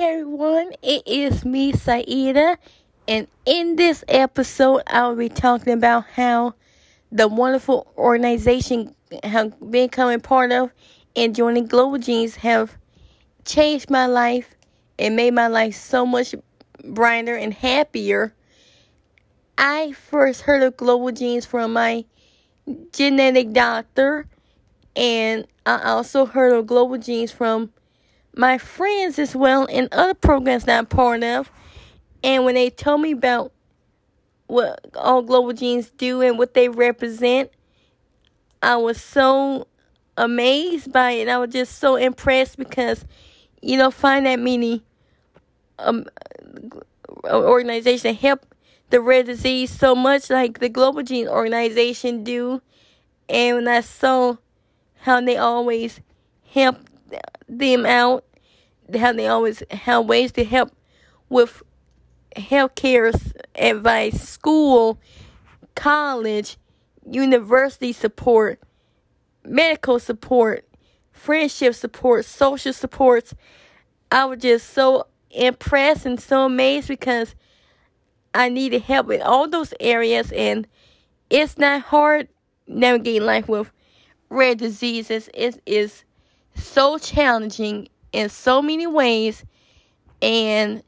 everyone. It is me, Saida, and in this episode, I'll be talking about how the wonderful organization have becoming part of and joining Global Genes have changed my life and made my life so much brighter and happier. I first heard of Global Genes from my genetic doctor, and I also heard of Global Genes from my friends as well and other programs that I'm part of. And when they told me about what all Global Genes do and what they represent, I was so amazed by it. I was just so impressed because, you know, find that many um, organization help the rare disease so much like the Global Gene organization do. And when I saw how they always help them out, how they always have ways to help with healthcare advice, school, college, university support, medical support, friendship support, social supports. I was just so impressed and so amazed because I needed help in all those areas and it's not hard navigating life with rare diseases. It is so challenging in so many ways and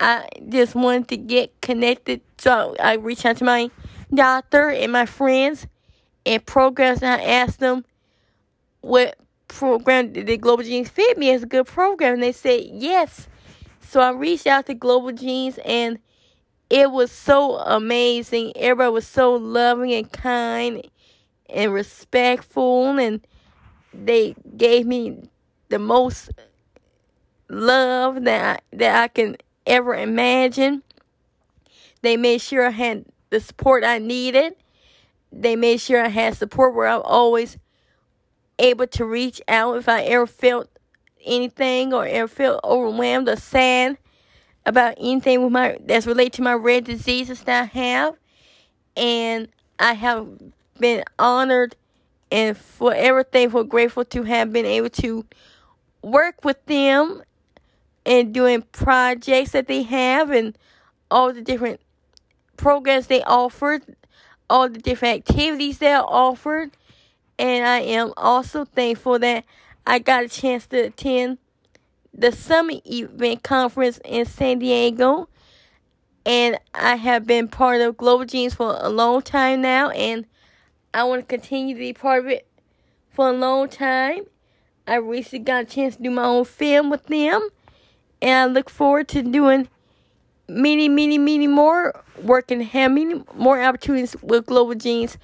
I just wanted to get connected so I reached out to my doctor and my friends and programs and I asked them what program did Global Genes fit me as a good program and they said yes. So I reached out to Global Genes and it was so amazing. Everybody was so loving and kind and respectful and they gave me the most love that I, that I can ever imagine. They made sure I had the support I needed. They made sure I had support where I'm always able to reach out if I ever felt anything or ever felt overwhelmed or sad about anything with my that's related to my rare diseases that I have. And I have been honored and forever thankful, grateful to have been able to work with them and doing projects that they have and all the different programs they offer, all the different activities they offered. And I am also thankful that I got a chance to attend the Summit Event Conference in San Diego. And I have been part of Global Genes for a long time now. And I want to continue to be part of it for a long time. I recently got a chance to do my own film with them. And I look forward to doing many, many, many more work and have many more opportunities with Global Genes.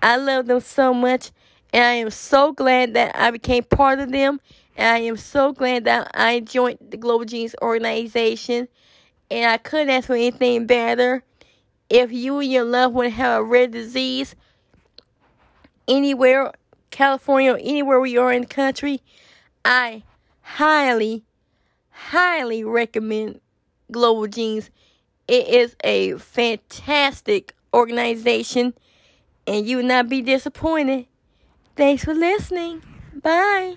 I love them so much. And I am so glad that I became part of them. And I am so glad that I joined the Global Genes organization. And I couldn't ask for anything better. If you and your loved one have a rare disease, anywhere, California, or anywhere we are in the country, I highly, highly recommend Global Genes. It is a fantastic organization, and you will not be disappointed. Thanks for listening. Bye.